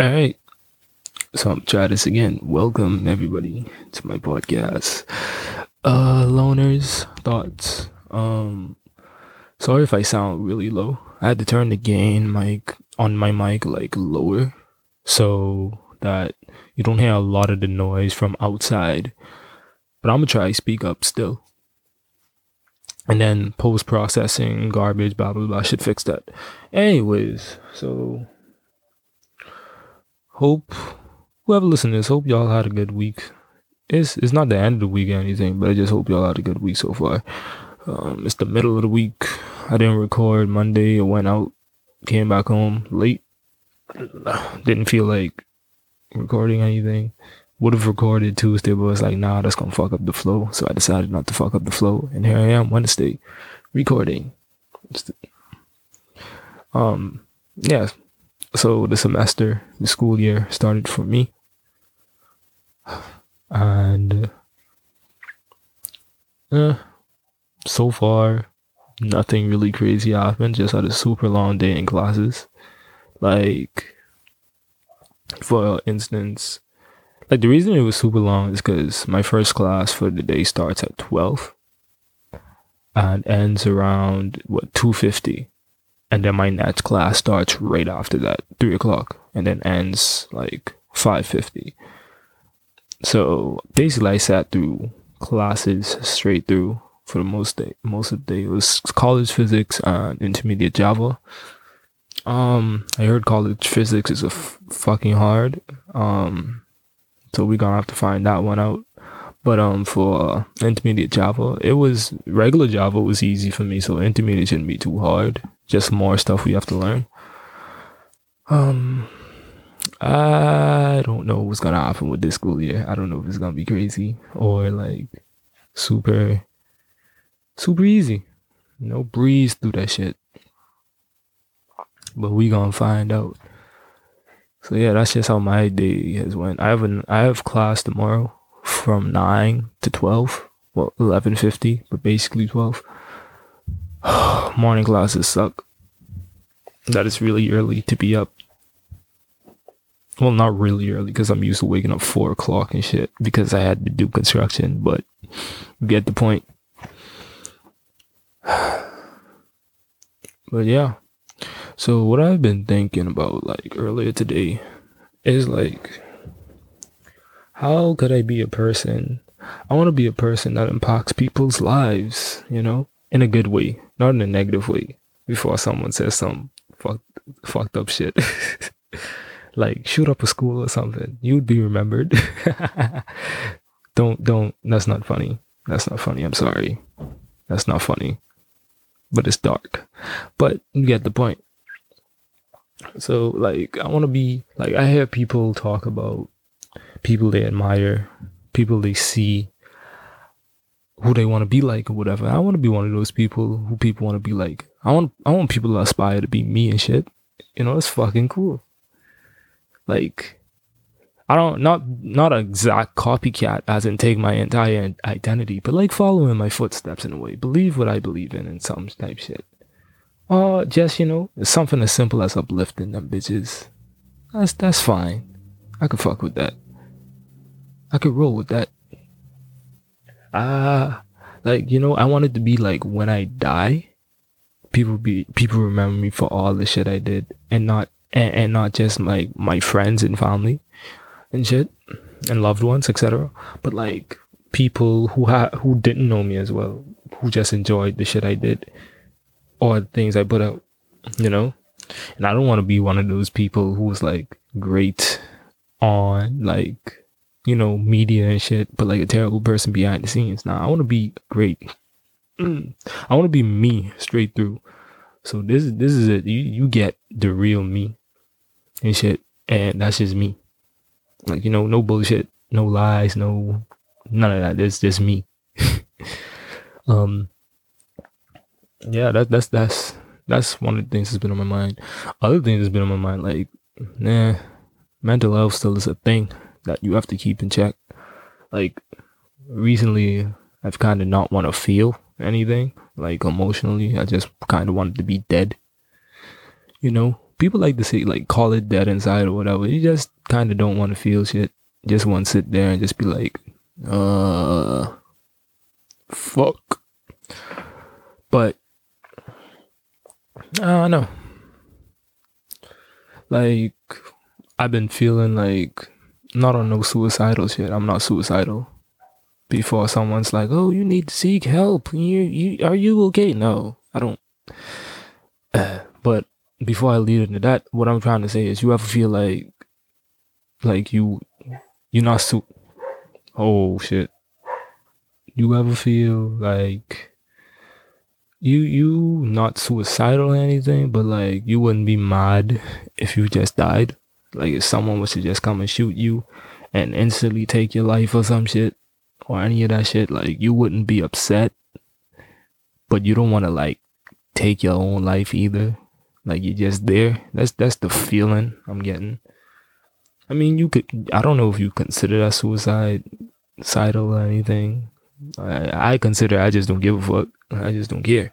All right. So I'm try this again. Welcome everybody to my podcast. Uh loners thoughts. Um sorry if I sound really low. I had to turn the gain mic on my mic like lower so that you don't hear a lot of the noise from outside. But I'm gonna try speak up still. And then post processing, garbage, blah blah blah I should fix that. Anyways, so hope whoever listened to this, hope y'all had a good week. It's it's not the end of the week or anything, but I just hope y'all had a good week so far. Um, it's the middle of the week. I didn't record Monday. I went out, came back home late. Didn't feel like recording anything. Would have recorded Tuesday, but was like, nah, that's gonna fuck up the flow. So I decided not to fuck up the flow, and here I am Wednesday, recording. Um, yeah, so the semester, the school year started for me. And uh, so far, nothing really crazy happened. Just had a super long day in classes. Like, for instance, like the reason it was super long is because my first class for the day starts at 12 and ends around what 250 and then my next class starts right after that, three o'clock, and then ends like five fifty. So basically, I sat through classes straight through for the most day. Most of the day it was college physics and intermediate Java. Um, I heard college physics is a f- fucking hard. Um, so we're gonna have to find that one out. But um, for uh, intermediate Java, it was regular Java was easy for me, so intermediate shouldn't be too hard. Just more stuff we have to learn. Um, I don't know what's gonna happen with this school year. I don't know if it's gonna be crazy or like super, super easy. Know, breeze through that shit. But we gonna find out. So yeah, that's just how my day has went. I have an I have class tomorrow from 9 to 12 well 11.50 but basically 12 morning classes suck. That is really early to be up. Well not really early because i'm used to waking up 4 o'clock and shit because i had to do construction but get the point. But yeah. So what i've been thinking about like earlier today is like how could I be a person? I want to be a person that impacts people's lives, you know, in a good way, not in a negative way. Before someone says some fucked, fucked up shit, like shoot up a school or something, you'd be remembered. don't, don't, that's not funny. That's not funny. I'm sorry. That's not funny. But it's dark. But you get the point. So, like, I want to be, like, I hear people talk about people they admire, people they see, who they want to be like or whatever. I want to be one of those people who people want to be like. I want I want people to aspire to be me and shit. You know, it's fucking cool. Like I don't not not an exact copycat as in take my entire identity, but like following my footsteps in a way. Believe what I believe in and some type shit. Or just, you know, something as simple as uplifting them bitches. That's that's fine. I could fuck with that. I could roll with that. Ah, like you know, I wanted to be like when I die, people be people remember me for all the shit I did, and not and, and not just like my friends and family, and shit, and loved ones, etc. But like people who had who didn't know me as well, who just enjoyed the shit I did, or the things I put out, you know. And I don't want to be one of those people who was like great on like you know, media and shit, but like a terrible person behind the scenes. Now, I want to be great. I want to be me straight through. So this is this is it. You you get the real me and shit, and that's just me. Like you know, no bullshit, no lies, no none of that. It's just me. um, yeah, that that's that's that's one of the things that's been on my mind. Other things that's been on my mind, like, nah, mental health still is a thing that you have to keep in check. Like recently, I've kind of not want to feel anything like emotionally. I just kind of wanted to be dead, you know. people like to say like call it dead inside or whatever. You just kind of don't want to feel shit. Just want to sit there and just be like, uh, fuck. But I don't know. Like I've been feeling like not on no suicidal shit. I'm not suicidal. Before someone's like, "Oh, you need to seek help. You, you, are you okay?" No, I don't. Uh, but before I lead into that, what I'm trying to say is, you ever feel like, like you, you're not su. Oh shit. You ever feel like you you not suicidal or anything, but like you wouldn't be mad if you just died? Like if someone was to just come and shoot you and instantly take your life or some shit or any of that shit, like you wouldn't be upset, but you don't want to like take your own life either. Like you're just there. That's that's the feeling I'm getting. I mean, you could. I don't know if you consider that suicide, suicidal or anything. I, I consider. I just don't give a fuck. I just don't care.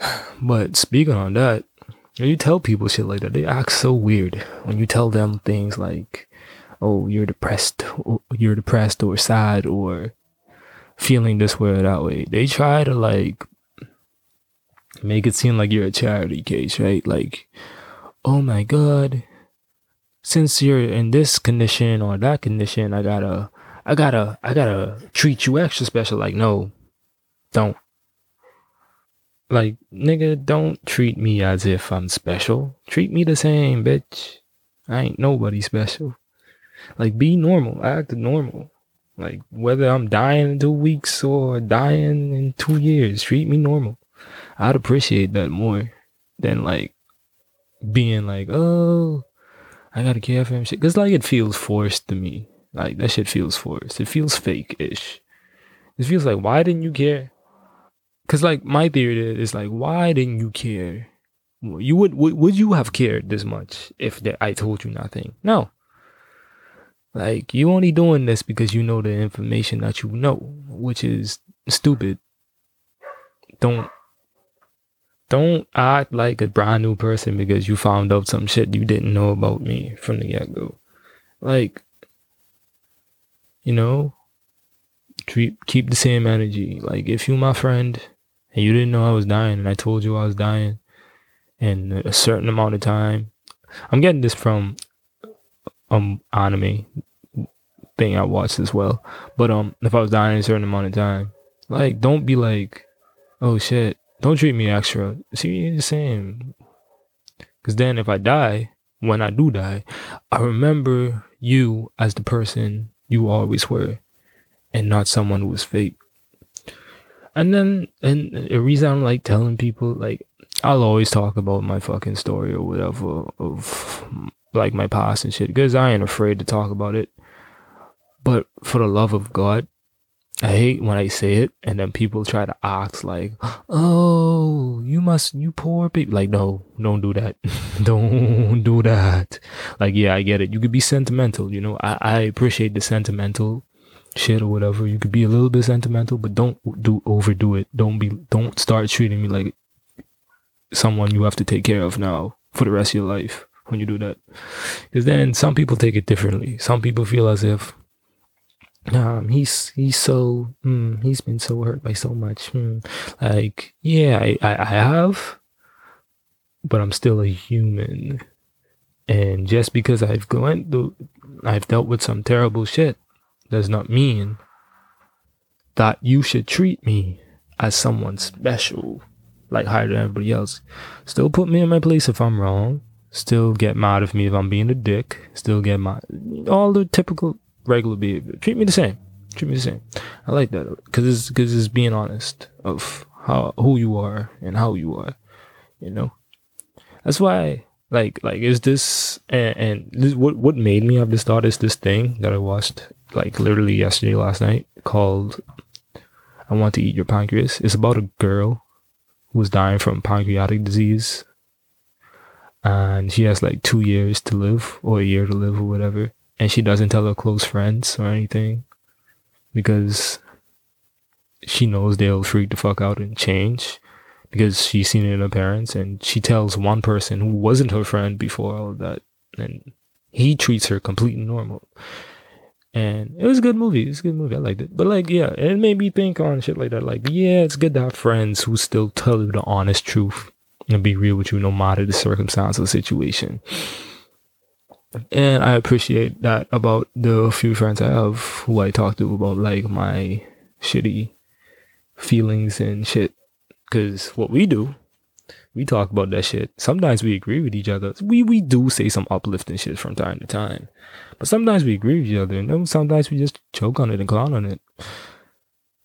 But speaking on that, you tell people shit like that, they act so weird. When you tell them things like, "Oh, you're depressed," "You're depressed," or sad, or feeling this way or that way, they try to like make it seem like you're a charity case, right? Like, oh my god, since you're in this condition or that condition, I gotta, I gotta, I gotta treat you extra special. Like, no, don't. Like, nigga, don't treat me as if I'm special. Treat me the same, bitch. I ain't nobody special. Like, be normal. Act normal. Like, whether I'm dying in two weeks or dying in two years, treat me normal. I'd appreciate that more than like being like, oh, I gotta care for him shit. Cause like it feels forced to me. Like that shit feels forced. It feels fake ish. It feels like, why didn't you care? Cause like my theory is like, why didn't you care? You would would, would you have cared this much if I told you nothing? No. Like you only doing this because you know the information that you know, which is stupid. Don't don't act like a brand new person because you found out some shit you didn't know about me from the get go. Like, you know, treat keep the same energy. Like if you my friend and you didn't know I was dying and I told you I was dying in a certain amount of time. I'm getting this from um anime thing I watched as well. But um if I was dying in a certain amount of time, like don't be like, oh shit, don't treat me extra. See the same. Cause then if I die, when I do die, I remember you as the person you always were and not someone who was fake. And then, and the reason I'm like telling people, like, I'll always talk about my fucking story or whatever of like my past and shit because I ain't afraid to talk about it. But for the love of God, I hate when I say it and then people try to act like, oh, you must, you poor people. Like, no, don't do that. don't do that. Like, yeah, I get it. You could be sentimental, you know. I, I appreciate the sentimental shit or whatever. You could be a little bit sentimental, but don't do overdo it. Don't be don't start treating me like someone you have to take care of now for the rest of your life when you do that. Because then some people take it differently. Some people feel as if um he's he's so mm, he's been so hurt by so much. Mm. Like yeah, I, I I have, but I'm still a human. And just because I've gone through, I've dealt with some terrible shit does not mean that you should treat me as someone special, like higher than everybody else. Still put me in my place if I'm wrong. Still get mad at me if I'm being a dick. Still get mad. All the typical regular behavior. Treat me the same. Treat me the same. I like that because it's because it's being honest of how who you are and how you are. You know, that's why like like is this and, and this, what what made me have this thought is this thing that I watched like literally yesterday, last night, called I Want to Eat Your Pancreas. It's about a girl who was dying from pancreatic disease. And she has like two years to live, or a year to live, or whatever. And she doesn't tell her close friends or anything because she knows they'll freak the fuck out and change because she's seen it in her parents and she tells one person who wasn't her friend before all of that and he treats her completely normal and it was a good movie. It's a good movie. I liked it. But like, yeah, it made me think on shit like that. Like, yeah, it's good to have friends who still tell you the honest truth and be real with you no matter the circumstance or situation. And I appreciate that about the few friends I have who I talk to about like my shitty feelings and shit. Cause what we do we talk about that shit. Sometimes we agree with each other. We we do say some uplifting shit from time to time, but sometimes we agree with each other, and then sometimes we just choke on it and clown on it.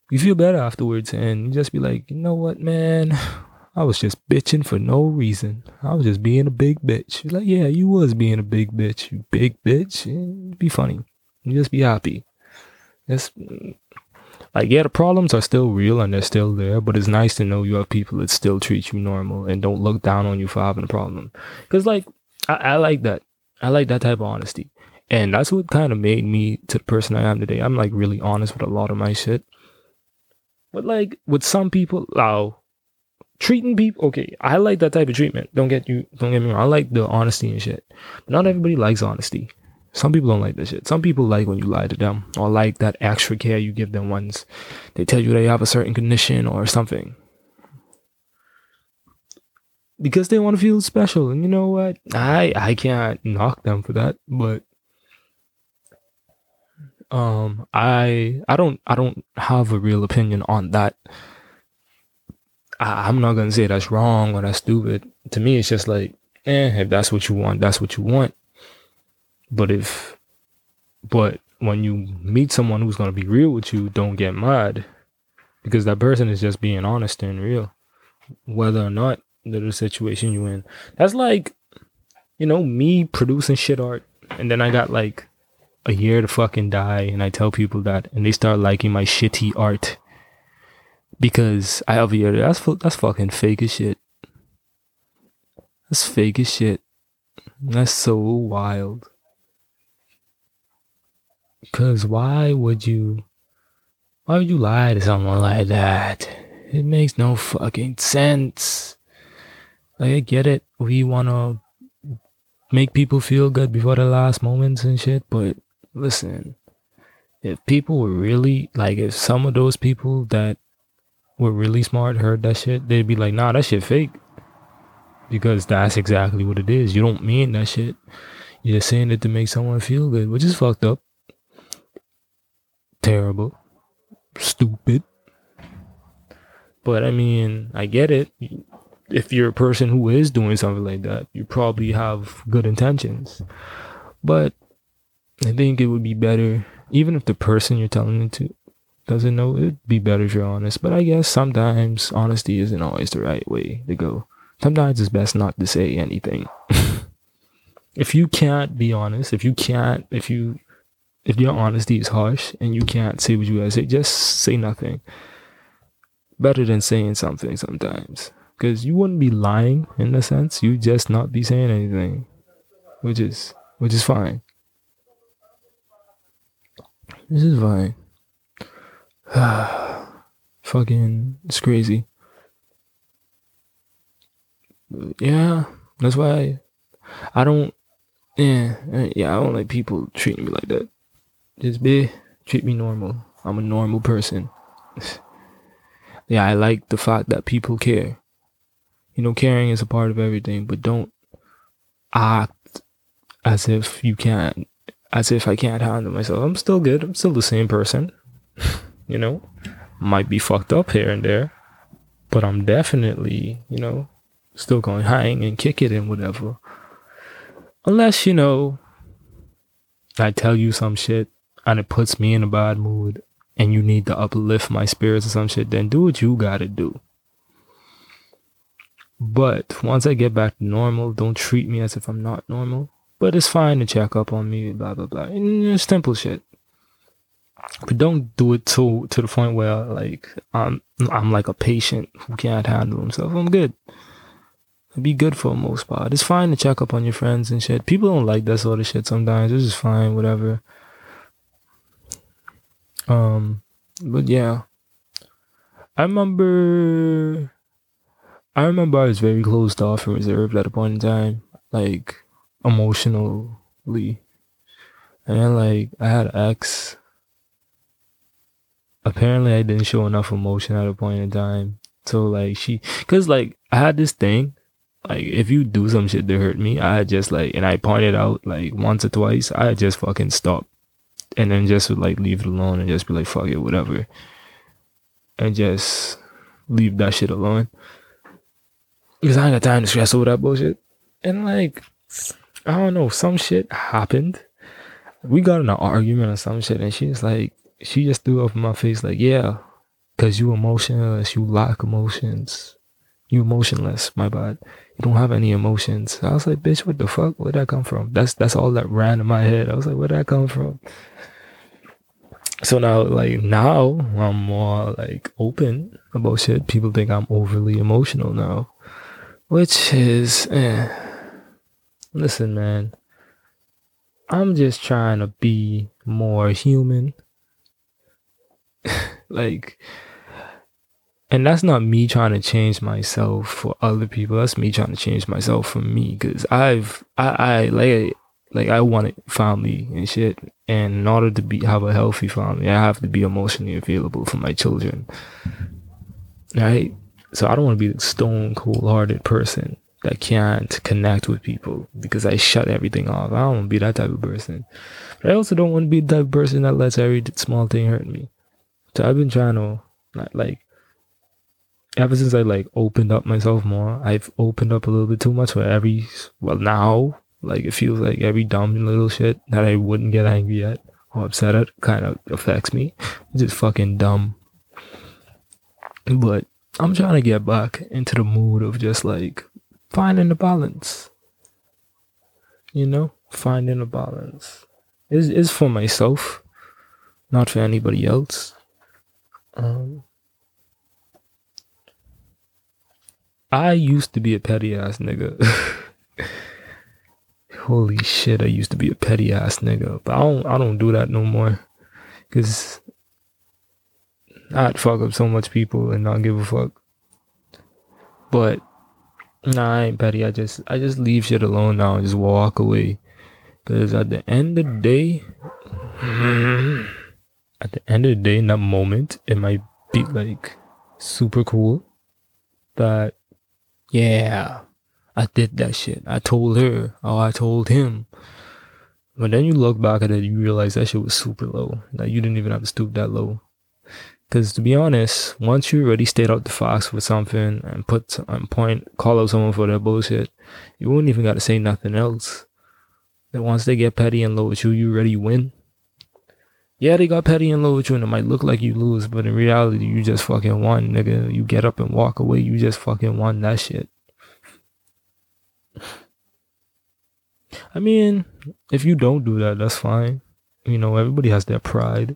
You feel better afterwards, and you just be like, you know what, man. I was just bitching for no reason. I was just being a big bitch. You're like, yeah, you was being a big bitch. You big bitch. Be funny. You just be happy. Just like yeah the problems are still real and they're still there but it's nice to know you have people that still treat you normal and don't look down on you for having a problem. Because like I, I like that. I like that type of honesty. And that's what kind of made me to the person i am today. I'm like really honest with a lot of my shit. But like with some people oh treating people okay i like that type of treatment. Don't get you don't get me wrong. I like the honesty and shit. But not everybody likes honesty some people don't like this shit. Some people like when you lie to them or like that extra care you give them once they tell you they have a certain condition or something. Because they want to feel special. And you know what? I I can't knock them for that, but um I I don't I don't have a real opinion on that. I, I'm not gonna say that's wrong or that's stupid. To me it's just like, eh, if that's what you want, that's what you want but if, but when you meet someone who's gonna be real with you, don't get mad, because that person is just being honest and real, whether or not the situation you're in. That's like, you know, me producing shit art, and then I got like a year to fucking die, and I tell people that, and they start liking my shitty art because I have a year. That's that's fucking fake as shit. That's fake as shit. That's so wild. Cause why would you why would you lie to someone like that? It makes no fucking sense. Like I get it. We wanna make people feel good before the last moments and shit, but listen, if people were really like if some of those people that were really smart heard that shit, they'd be like, nah, that shit fake. Because that's exactly what it is. You don't mean that shit. You're just saying it to make someone feel good, which is fucked up terrible, stupid. But I mean, I get it. If you're a person who is doing something like that, you probably have good intentions. But I think it would be better, even if the person you're telling it to doesn't know, it'd be better if you're honest. But I guess sometimes honesty isn't always the right way to go. Sometimes it's best not to say anything. if you can't be honest, if you can't, if you if your honesty is harsh and you can't say what you gotta say, just say nothing. Better than saying something sometimes. Because you wouldn't be lying in a sense, you just not be saying anything. Which is which is fine. This is fine. Fucking it's crazy. Yeah, that's why I, I don't yeah, yeah, I don't like people treating me like that. Just be treat me normal. I'm a normal person. yeah, I like the fact that people care. You know, caring is a part of everything, but don't act as if you can't, as if I can't handle myself. I'm still good. I'm still the same person. you know, might be fucked up here and there, but I'm definitely, you know, still going hang and kick it and whatever. Unless, you know, I tell you some shit and it puts me in a bad mood and you need to uplift my spirits or some shit, then do what you gotta do. But once I get back to normal, don't treat me as if I'm not normal. But it's fine to check up on me, blah blah blah. And it's simple shit. But don't do it to to the point where like I'm I'm like a patient who can't handle himself. I'm good. It'd be good for the most part. It's fine to check up on your friends and shit. People don't like that sort of shit sometimes. It's just fine, whatever. Um, but yeah, I remember I remember I was very closed off and reserved at a point in time, like emotionally. And then like I had ex. Apparently I didn't show enough emotion at a point in time. So like she cause like I had this thing. Like if you do some shit to hurt me, I just like and I pointed out like once or twice, I just fucking stop. And then just like leave it alone and just be like, fuck it, whatever. And just leave that shit alone. Because I ain't got time to stress over that bullshit. And like, I don't know, some shit happened. We got in an argument or some shit, and she's like, she just threw up in my face, like, yeah, because you emotionless, you lack emotions. You emotionless, my bad. You don't have any emotions. I was like, bitch, what the fuck? Where'd that come from? That's that's all that ran in my head. I was like, where'd that come from? So now, like now, I'm more like open about shit. People think I'm overly emotional now, which is, eh. listen, man. I'm just trying to be more human. like, and that's not me trying to change myself for other people. That's me trying to change myself for me. Cause I've, I, I like, like I wanted family and shit. And in order to be have a healthy family, I have to be emotionally available for my children. Right? So I don't want to be the stone cold hearted person that can't connect with people because I shut everything off. I don't want to be that type of person. But I also don't want to be of person that lets every small thing hurt me. So I've been trying to like ever since I like opened up myself more, I've opened up a little bit too much for every well now like it feels like every dumb little shit that I wouldn't get angry at or upset at kind of affects me. It's just fucking dumb. But I'm trying to get back into the mood of just like finding the balance. You know, finding a balance. Is is for myself, not for anybody else. Um, I used to be a petty ass nigga. holy shit, I used to be a petty ass nigga, but I don't, I don't do that no more, cause I'd fuck up so much people and not give a fuck. But nah, I ain't petty. I just, I just leave shit alone now and just walk away, cause at the end of the day, at the end of the day, in that moment, it might be like super cool that yeah I did that shit. I told her. Oh, I told him. But then you look back at it, you realize that shit was super low. That you didn't even have to stoop that low. Because to be honest, once you already stayed out the fox with something and put on point, call out someone for their bullshit, you wouldn't even got to say nothing else. That once they get petty and low with you, you already win. Yeah, they got petty and you, and it might look like you lose, but in reality, you just fucking won, nigga. You get up and walk away, you just fucking won that shit. I mean, if you don't do that, that's fine. You know, everybody has their pride.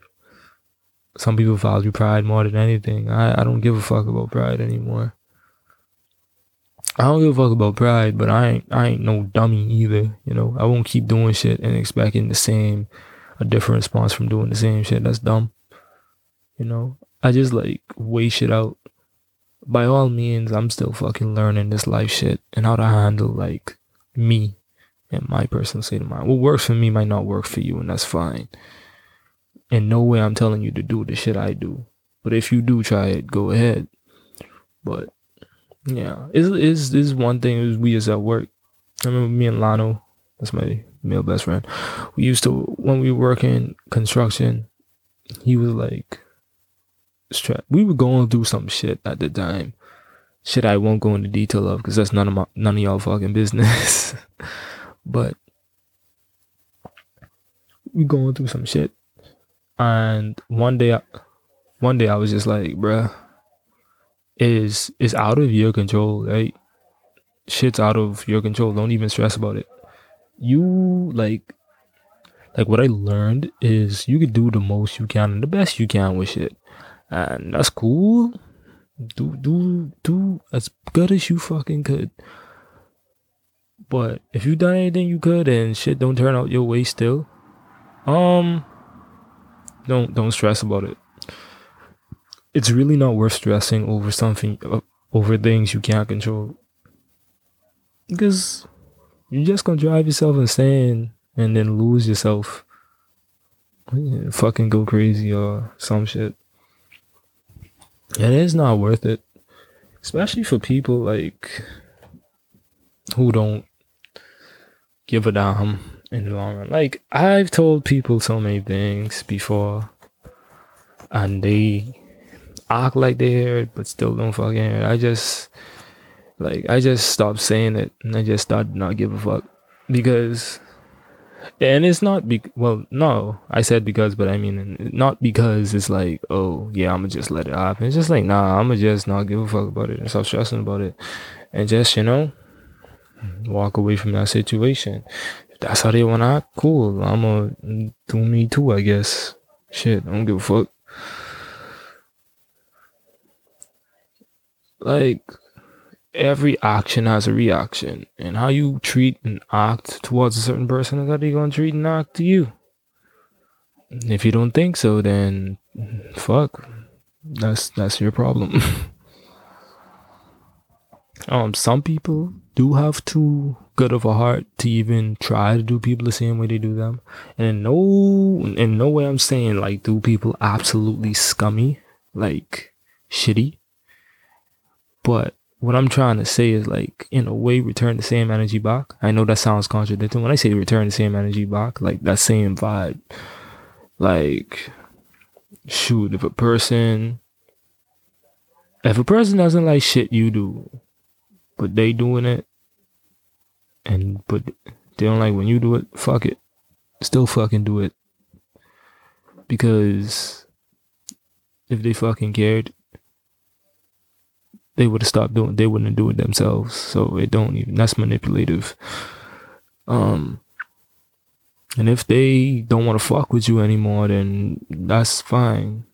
Some people value pride more than anything. I, I don't give a fuck about pride anymore. I don't give a fuck about pride, but I ain't I ain't no dummy either. You know, I won't keep doing shit and expecting the same, a different response from doing the same shit. That's dumb. You know, I just like weigh shit out. By all means, I'm still fucking learning this life shit and how to handle like me and my personal state of mind. What works for me might not work for you, and that's fine. In no way I'm telling you to do the shit I do. But if you do try it, go ahead. But yeah, is is is one thing is we is at work. I remember me and Lano, that's my male best friend. We used to when we were working construction, he was like strapped. We were going through some shit at the time. Shit I won't go into detail of because that's none of my none of y'all fucking business. But we going through some shit. And one day, I, one day I was just like, bruh, is is out of your control, right? Shit's out of your control. Don't even stress about it. You like, like what I learned is you could do the most you can and the best you can with shit, and that's cool. Do do do as good as you fucking could. But if you done anything you could and shit don't turn out your way still, um, don't don't stress about it. It's really not worth stressing over something uh, over things you can't control. Because you're just gonna drive yourself insane and then lose yourself. Fucking go crazy or some shit. And it's not worth it. Especially for people like who don't give a damn in the long run. Like I've told people so many things before and they act like they hear it but still don't fucking hear it. I just like I just stopped saying it and I just started not give a fuck. Because and it's not be well no i said because but i mean not because it's like oh yeah i'm gonna just let it happen. It's just like nah i'm gonna just not give a fuck about it and stop stressing about it. And just you know walk away from that situation. If that's how they want to act cool. I'm gonna do me too i guess. Shit i don't give a fuck. Like every action has a reaction, and how you treat and act towards a certain person is how they're gonna treat and act to you. If you don't think so, then fuck, that's that's your problem. um, some people do have too good of a heart to even try to do people the same way they do them, and in no in no way I'm saying like do people absolutely scummy, like shitty, but what I'm trying to say is like in a way return the same energy back. I know that sounds contradicting. When I say return the same energy back, like that same vibe. Like shoot, if a person if a person doesn't like shit you do, but they doing it and but they don't like when you do it, fuck it. Still fucking do it. Because if they fucking cared, they would have stopped doing they wouldn't do it themselves. So it don't even that's manipulative. Um and if they don't want to fuck with you anymore then that's fine.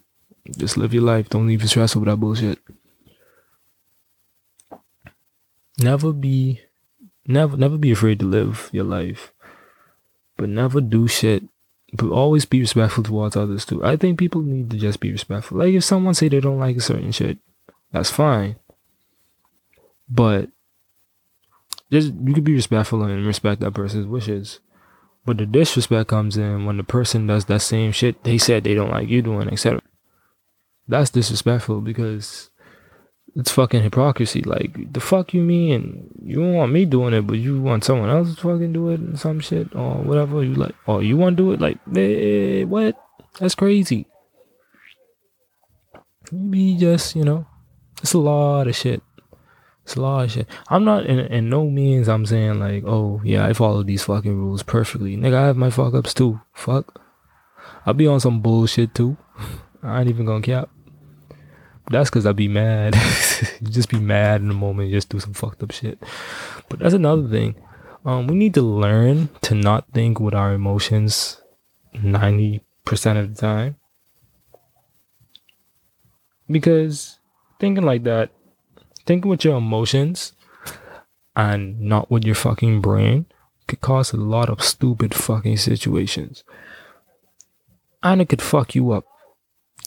Just live your life. Don't even stress over that bullshit. Never be never never be afraid to live your life. But never do shit. But always be respectful towards others too. I think people need to just be respectful. Like if someone say they don't like a certain shit that's fine but just you could be respectful and respect that person's wishes. But the disrespect comes in when the person does that same shit they said they don't like you doing, etc. That's disrespectful because it's fucking hypocrisy. Like the fuck you mean you don't want me doing it, but you want someone else to fucking do it and some shit or whatever. You like, oh, you want to do it? Like, eh, what? That's crazy. Maybe just you know, it's a lot of shit. Shit. I'm not in, in no means I'm saying like, oh yeah, I follow these fucking rules perfectly. Nigga, I have my fuck ups too. Fuck. I'll be on some bullshit too. I ain't even gonna cap. That's cause I be mad. just be mad in the moment, just do some fucked up shit. But that's another thing. Um, we need to learn to not think with our emotions ninety percent of the time. Because thinking like that thinking with your emotions and not with your fucking brain could cause a lot of stupid fucking situations. And it could fuck you up.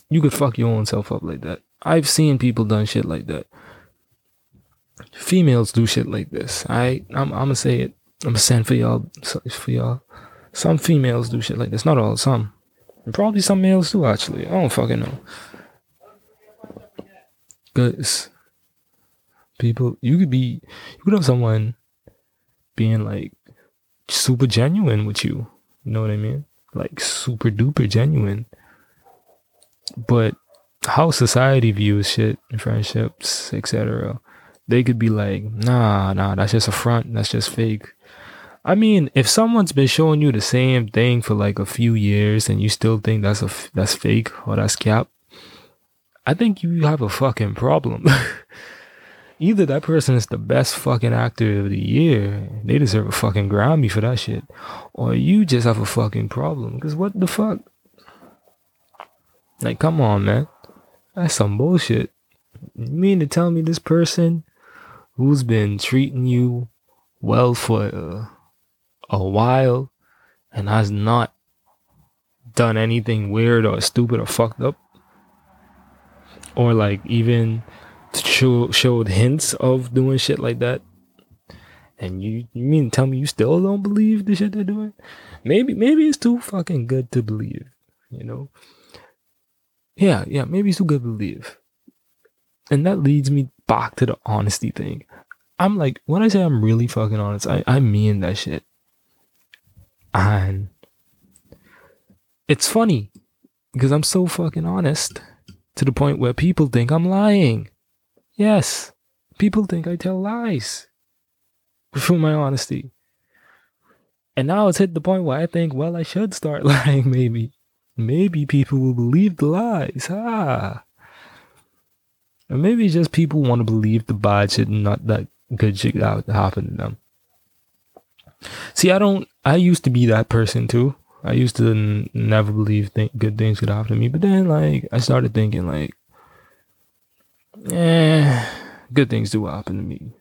You could fuck your own self up like that. I've seen people done shit like that. Females do shit like this. I I'm, I'm gonna say it. I'm gonna send for y'all for y'all. Some females do shit like this. Not all. Some. And probably some males too. Actually, I don't fucking know. Cause people you could be you could have someone being like super genuine with you. You know what i mean? Like super duper genuine. But how society views shit and friendships etc they could be like nah nah that's just a front that's just fake. I mean if someone's been showing you the same thing for like a few years and you still think that's a that's fake or that's cap i think you have a fucking problem either that person is the best fucking actor of the year, they deserve a fucking Grammy for that shit, or you just have a fucking problem. Because what the fuck? Like, come on, man. That's some bullshit. You mean to tell me this person who's been treating you well for uh, a while and has not done anything weird or stupid or fucked up? Or like even show, showed hints of doing shit like that. And you, you mean tell me you still don't believe the shit they're doing? Maybe, maybe it's too fucking good to believe, you know? Yeah, yeah, maybe it's too good to believe. And that leads me back to the honesty thing. I'm like, when I say I'm really fucking honest, I, I mean that shit. And it's funny because I'm so fucking honest to the point where people think I'm lying. Yes, people think I tell lies for my honesty. And now it's hit the point where I think, well, I should start lying, maybe. Maybe people will believe the lies. Ah. Or maybe just people want to believe the bad shit and not that good shit that happened to them. See, I don't, I used to be that person too. I used to n- never believe th- good things could happen to me. But then, like, I started thinking, like, eh, good things do happen to me.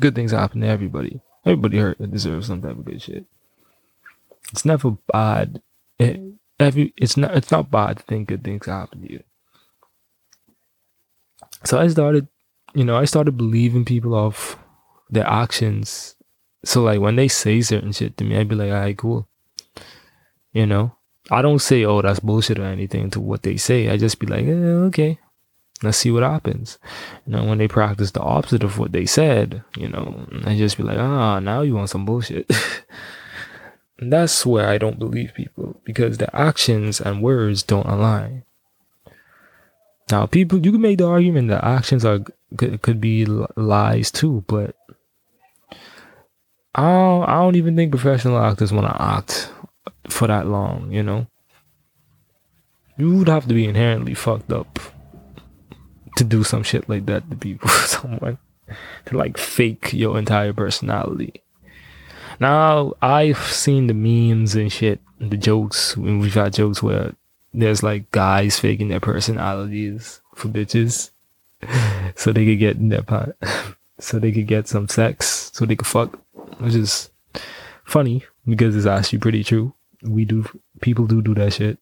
Good things happen to everybody. Everybody hurt deserves some type of good shit. It's never bad. It, every, it's not. It's not bad to think good things happen to you. So I started, you know, I started believing people off their actions. So like when they say certain shit to me, I'd be like, alright, cool. You know, I don't say, oh, that's bullshit or anything to what they say. I just be like, eh, okay, let's see what happens. You know, when they practice the opposite of what they said, you know, I just be like, ah, now you want some bullshit. that's where I don't believe people because their actions and words don't align. Now, people, you can make the argument that actions are could, could be lies too, but I don't, I don't even think professional actors want to act for that long. You know, you would have to be inherently fucked up to do some shit like that to people, someone to like fake your entire personality. Now I've seen the memes and shit, the jokes. When we've had jokes where there's like guys faking their personalities for bitches so they could get in their pot so they could get some sex so they could fuck which is funny because it's actually pretty true we do people do do that shit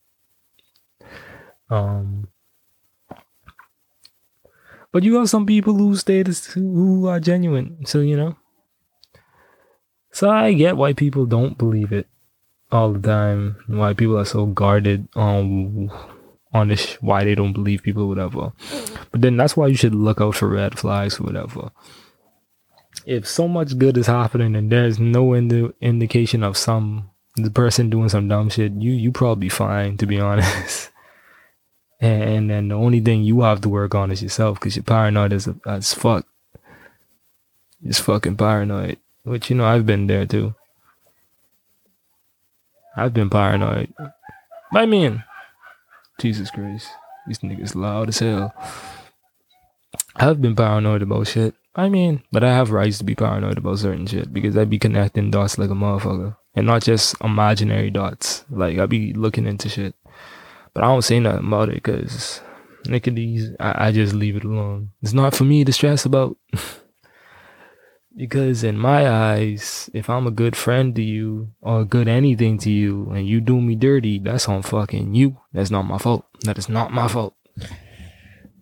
um but you have some people who stay who are genuine so you know? So i get why people don't believe it all the time why people are so guarded on on this why they don't believe people whatever. But then that's why you should look out for red flags whatever. If so much good is happening and there's no indi- indication of some the person doing some dumb shit you you probably fine to be honest and, and then the only thing you have to work on is yourself because you're paranoid as, as fuck just fucking paranoid which you know i've been there too I've been paranoid. I mean, Jesus Christ, these niggas loud as hell. I've been paranoid about shit. I mean, but I have rights to be paranoid about certain shit because I be connecting dots like a motherfucker. And not just imaginary dots. Like, I be looking into shit. But I don't say nothing about it because, nigga, I, I just leave it alone. It's not for me to stress about. Because in my eyes, if I'm a good friend to you or a good anything to you and you do me dirty, that's on fucking you. That's not my fault. That is not my fault.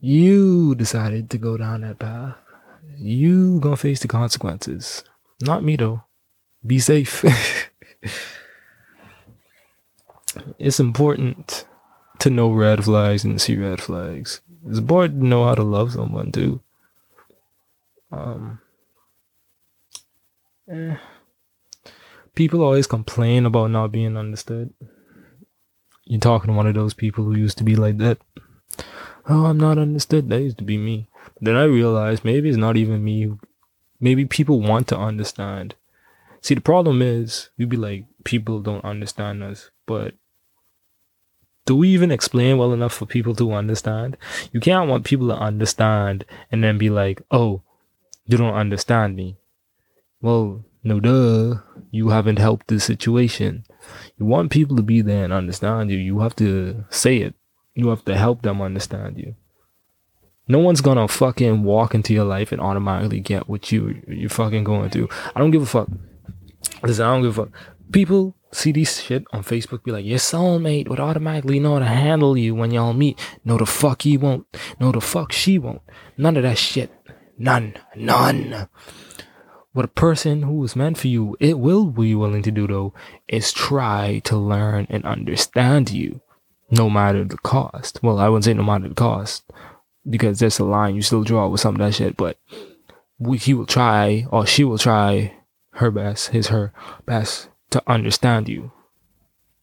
You decided to go down that path. You gonna face the consequences. Not me though. Be safe. it's important to know red flags and see red flags. It's important to know how to love someone too. Um Eh. People always complain about not being understood. You're talking to one of those people who used to be like that. Oh, I'm not understood. That used to be me. Then I realized maybe it's not even me. Maybe people want to understand. See, the problem is we be like, people don't understand us, but do we even explain well enough for people to understand? You can't want people to understand and then be like, oh, you don't understand me. Well, no duh. You haven't helped the situation. You want people to be there and understand you. You have to say it. You have to help them understand you. No one's gonna fucking walk into your life and automatically get what you you're fucking going through. I don't give a fuck. Listen, I don't give a fuck. People see these shit on Facebook be like, your soulmate would automatically know how to handle you when y'all meet. No, the fuck he won't. No, the fuck she won't. None of that shit. None. None. What a person who is meant for you, it will be willing to do though, is try to learn and understand you, no matter the cost. Well, I wouldn't say no matter the cost, because that's a line you still draw with some of that shit, but he will try, or she will try her best, his, her best to understand you.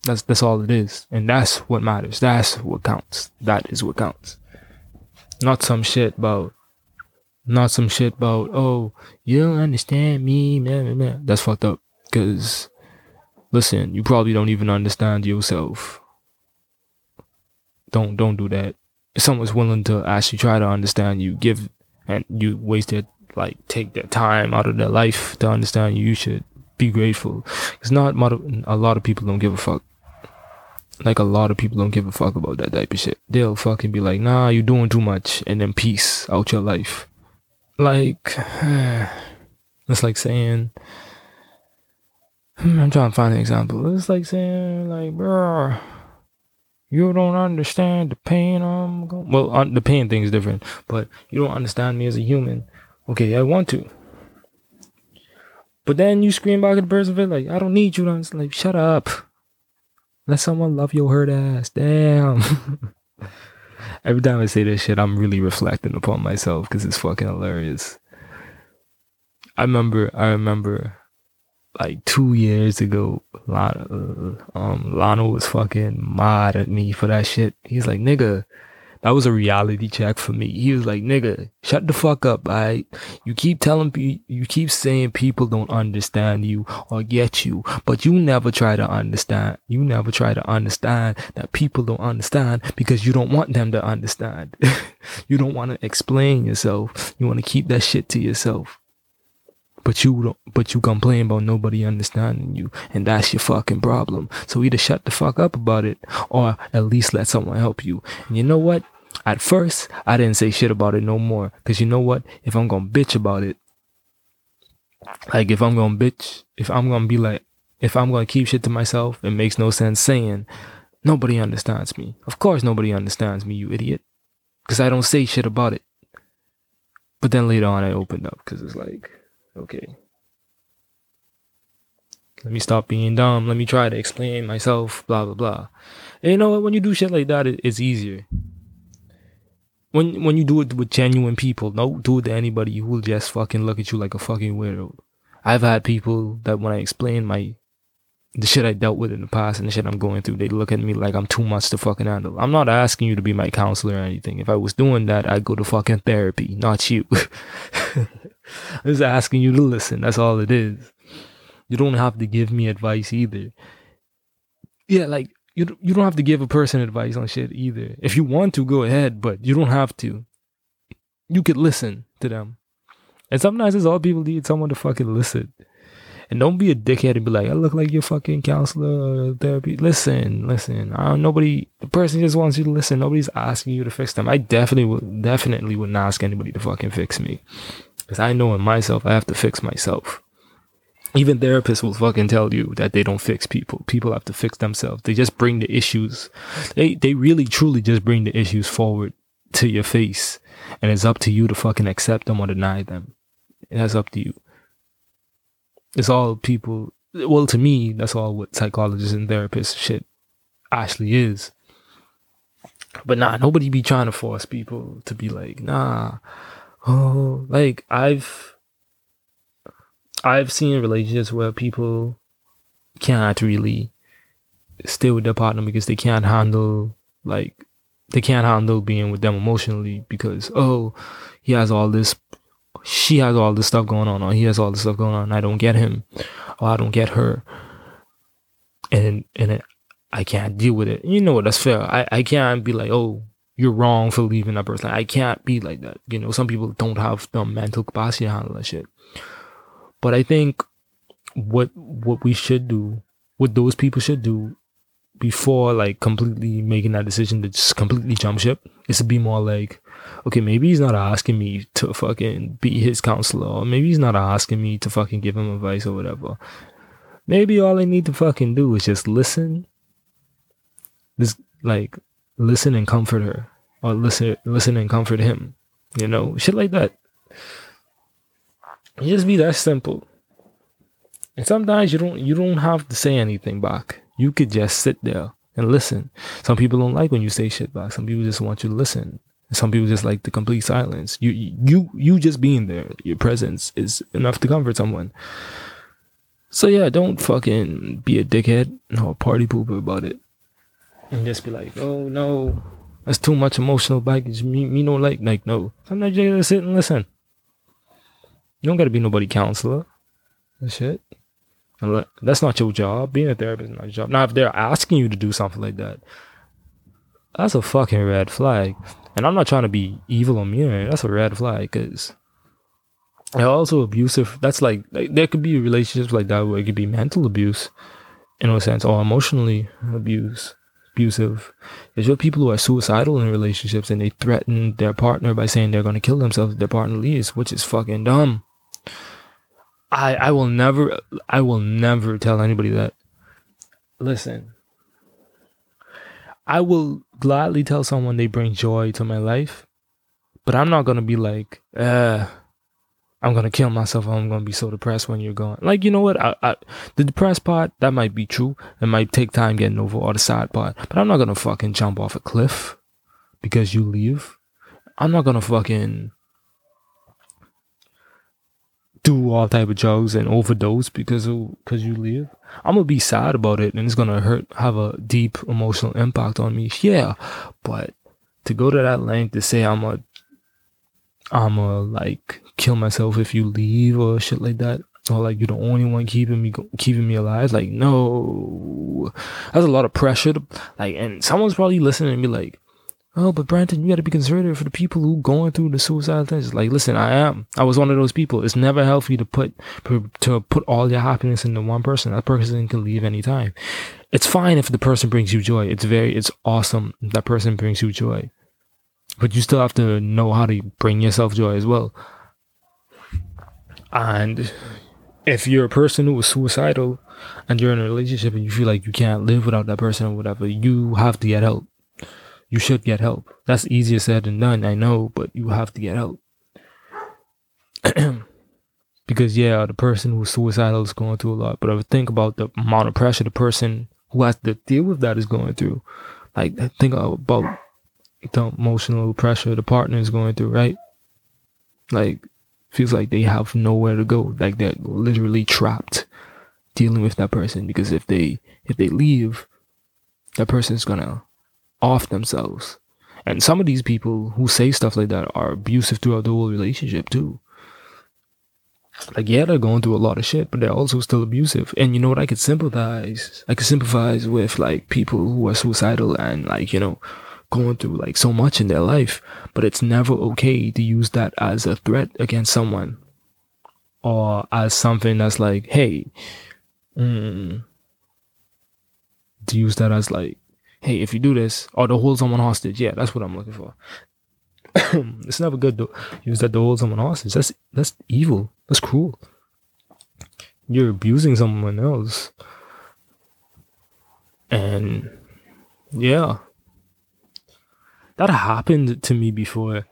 That's that's all it is, and that's what matters. That's what counts. That is what counts. Not some shit about, not some shit about. Oh, you don't understand me, man, man. That's fucked up. Cause, listen, you probably don't even understand yourself. Don't don't do that. If someone's willing to actually try to understand you, give and you waste wasted like take their time out of their life to understand you, you should be grateful. It's not a lot of people don't give a fuck. Like a lot of people don't give a fuck about that type of shit. They'll fucking be like, nah, you're doing too much, and then peace out your life. Like, it's like saying, I'm trying to find an example. It's like saying, like, bro, you don't understand the pain I'm going. Well, the pain thing is different, but you don't understand me as a human. Okay, I want to. But then you scream back at the person like, I don't need you. I'm like, shut up. Let someone love your hurt ass. Damn. Every time I say this shit, I'm really reflecting upon myself because it's fucking hilarious. I remember, I remember like two years ago, Lana, uh, um, Lana was fucking mad at me for that shit. He's like, nigga, that was a reality check for me. He was like, nigga, shut the fuck up. I, you keep telling you keep saying people don't understand you or get you, but you never try to understand. You never try to understand that people don't understand because you don't want them to understand. you don't want to explain yourself. You want to keep that shit to yourself. But you don't, but you complain about nobody understanding you, and that's your fucking problem. So either shut the fuck up about it, or at least let someone help you. And you know what? At first, I didn't say shit about it no more. Cause you know what? If I'm gonna bitch about it, like if I'm gonna bitch, if I'm gonna be like, if I'm gonna keep shit to myself, it makes no sense saying nobody understands me. Of course, nobody understands me, you idiot. Cause I don't say shit about it. But then later on, I opened up because it's like, okay, let me stop being dumb. Let me try to explain myself, blah, blah, blah. And you know what? When you do shit like that, it's easier when when you do it with genuine people, don't do it to anybody who will just fucking look at you like a fucking weirdo. I've had people that when I explain my the shit I dealt with in the past and the shit I'm going through, they look at me like I'm too much to fucking handle. I'm not asking you to be my counselor or anything. If I was doing that, I'd go to fucking therapy, not you. I'm just asking you to listen. That's all it is. You don't have to give me advice either. Yeah, like you you don't have to give a person advice on shit either. If you want to, go ahead, but you don't have to. You could listen to them. And sometimes it's all people need someone to fucking listen. And don't be a dickhead and be like, I look like your fucking counselor or therapy. Listen, listen. I don't, nobody, the person just wants you to listen. Nobody's asking you to fix them. I definitely would, definitely wouldn't ask anybody to fucking fix me. Because I know in myself, I have to fix myself even therapists will fucking tell you that they don't fix people. People have to fix themselves. They just bring the issues. They they really truly just bring the issues forward to your face. And it's up to you to fucking accept them or deny them. That's up to you. It's all people well to me, that's all what psychologists and therapists shit actually is. But nah, nobody be trying to force people to be like, nah. Oh, like I've I've seen relationships where people can't really stay with their partner because they can't handle like they can't handle being with them emotionally because oh he has all this she has all this stuff going on or he has all this stuff going on I don't get him or I don't get her. And and it, I can't deal with it. You know what? That's fair. I, I can't be like oh you're wrong for leaving that person. I can't be like that. You know some people don't have the mental capacity to handle that shit. But I think what what we should do, what those people should do before like completely making that decision to just completely jump ship is to be more like, okay, maybe he's not asking me to fucking be his counselor, or maybe he's not asking me to fucking give him advice or whatever. maybe all I need to fucking do is just listen. This like listen and comfort her, or listen listen and comfort him. You know, shit like that. just be that simple. And sometimes you don't you don't have to say anything back. You could just sit there and listen. Some people don't like when you say shit back. Some people just want you to listen. Some people just like the complete silence. You you you just being there, your presence is enough to comfort someone. So yeah, don't fucking be a dickhead or a party pooper about it. And just be like, oh no, that's too much emotional baggage. Me me no like like no. Sometimes you gotta sit and listen. You don't gotta be nobody counselor. That shit. That's not your job. Being a therapist is not your job. Now, if they're asking you to do something like that, that's a fucking red flag. And I'm not trying to be evil or mean. That's a red flag because also abusive. That's like, like there could be relationships like that where it could be mental abuse, in a sense, or emotionally abuse, abusive. There's your people who are suicidal in relationships and they threaten their partner by saying they're going to kill themselves if their partner leaves, which is fucking dumb. I I will never I will never tell anybody that. Listen. I will gladly tell someone they bring joy to my life, but I'm not gonna be like, uh, I'm gonna kill myself. I'm gonna be so depressed when you're gone. Like, you know what? I, I, the depressed part that might be true. It might take time getting over all the sad part, but I'm not gonna fucking jump off a cliff because you leave. I'm not gonna fucking do all type of drugs and overdose because of because you leave. I'm gonna be sad about it and it's gonna hurt have a deep emotional impact on me. Yeah. But to go to that length to say I'm a I'm a like kill myself if you leave or shit like that. Or like you're the only one keeping me keeping me alive. Like no, that's a lot of pressure. To, like, and someone's probably listening and be like, oh, but Brandon, you got to be considerate for the people who going through the suicidal things. Like, listen, I am. I was one of those people. It's never healthy to put to put all your happiness into one person. That person can leave anytime. It's fine if the person brings you joy. It's very, it's awesome. That person brings you joy, but you still have to know how to bring yourself joy as well. And if you're a person who is suicidal and you're in a relationship and you feel like you can't live without that person or whatever, you have to get help you should get help. That's easier said than done, I know, but you have to get help. because yeah, the person who's suicidal is going through a lot. But I would think about the amount of pressure the person who has to deal with that is going through. Like think about the emotional pressure the partner is going through, right? Like feels like they have nowhere to go. Like they're literally trapped dealing with that person because if they if they leave, that person's gonna off themselves. And some of these people who say stuff like that are abusive throughout the whole relationship too. Like yeah, they're going through a lot of shit, but they're also still abusive. And you know what? I could sympathize. I could sympathize with like people who are suicidal and like you know going through like so much in their life. But it's never okay to use that as a threat against someone or as something that's like, hey, mm, to use that as like hey, if you do this, or to hold someone hostage. Yeah, that's what I'm looking for. it's never good to use that to hold someone hostage. That's that's evil. That's cruel. You're abusing someone else. And yeah. That happened to me before.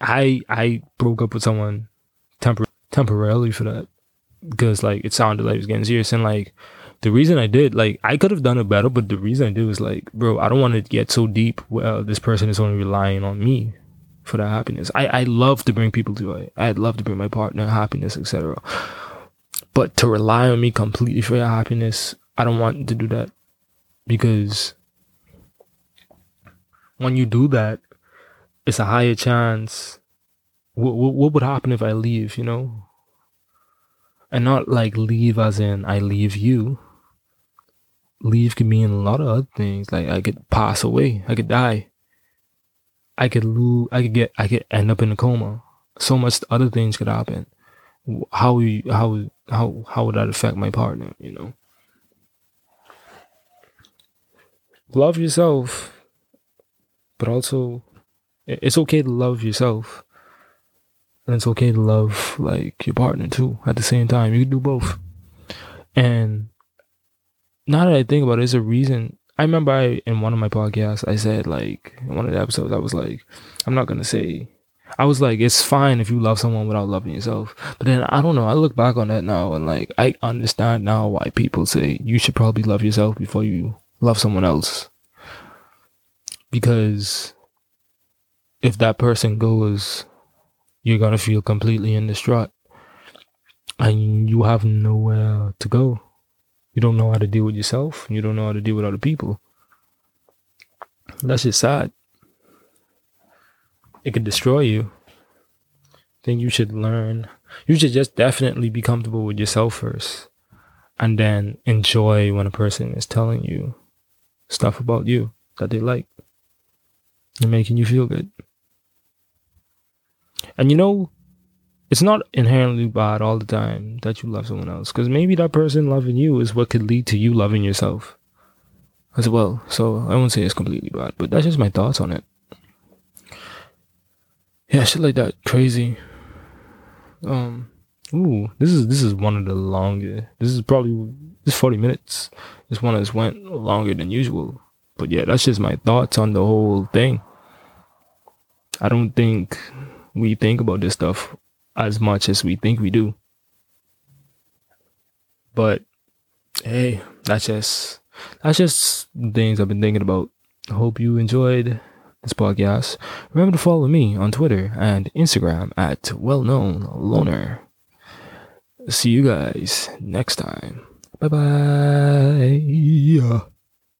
I I broke up with someone tempor- temporarily for that because like it sounded like it was getting serious and like the reason I did, like, I could have done it better, but the reason I did was like, bro, I don't want to get so deep where uh, this person is only relying on me for that happiness. I, I love to bring people joy. I'd love to bring my partner happiness, etc. But to rely on me completely for your happiness, I don't want to do that because when you do that, it's a higher chance. What, what, what would happen if I leave, you know? And not like leave as in I leave you, leave could mean a lot of other things. Like I could pass away, I could die, I could lose, I could get, I could end up in a coma. So much other things could happen. How you, how how how would that affect my partner? You know. Love yourself, but also it's okay to love yourself. and it's okay to love like your partner too at the same time. You can do both. And now that I think about it, there's a reason. I remember I in one of my podcasts I said like in one of the episodes I was like, I'm not gonna say I was like, it's fine if you love someone without loving yourself. But then I don't know. I look back on that now and like I understand now why people say you should probably love yourself before you love someone else. Because if that person goes, you're gonna feel completely in distraught, and you have nowhere to go. You don't know how to deal with yourself. You don't know how to deal with other people. That's just sad it could destroy you, then you should learn. You should just definitely be comfortable with yourself first and then enjoy when a person is telling you stuff about you that they like and making you feel good. And you know, it's not inherently bad all the time that you love someone else because maybe that person loving you is what could lead to you loving yourself as well. So I won't say it's completely bad, but that's just my thoughts on it yeah, shit like that. Crazy. Um, ooh, this is this is one of the longest. This is probably this forty minutes. This one has went longer than usual. But yeah, that's just my thoughts on the whole thing. I don't think we think about this stuff as much as we think we do. But hey, that's just that's just things I've been thinking about. Hope you enjoyed this podcast, remember to follow me on Twitter and Instagram at well known loner. See you guys next time. Bye bye.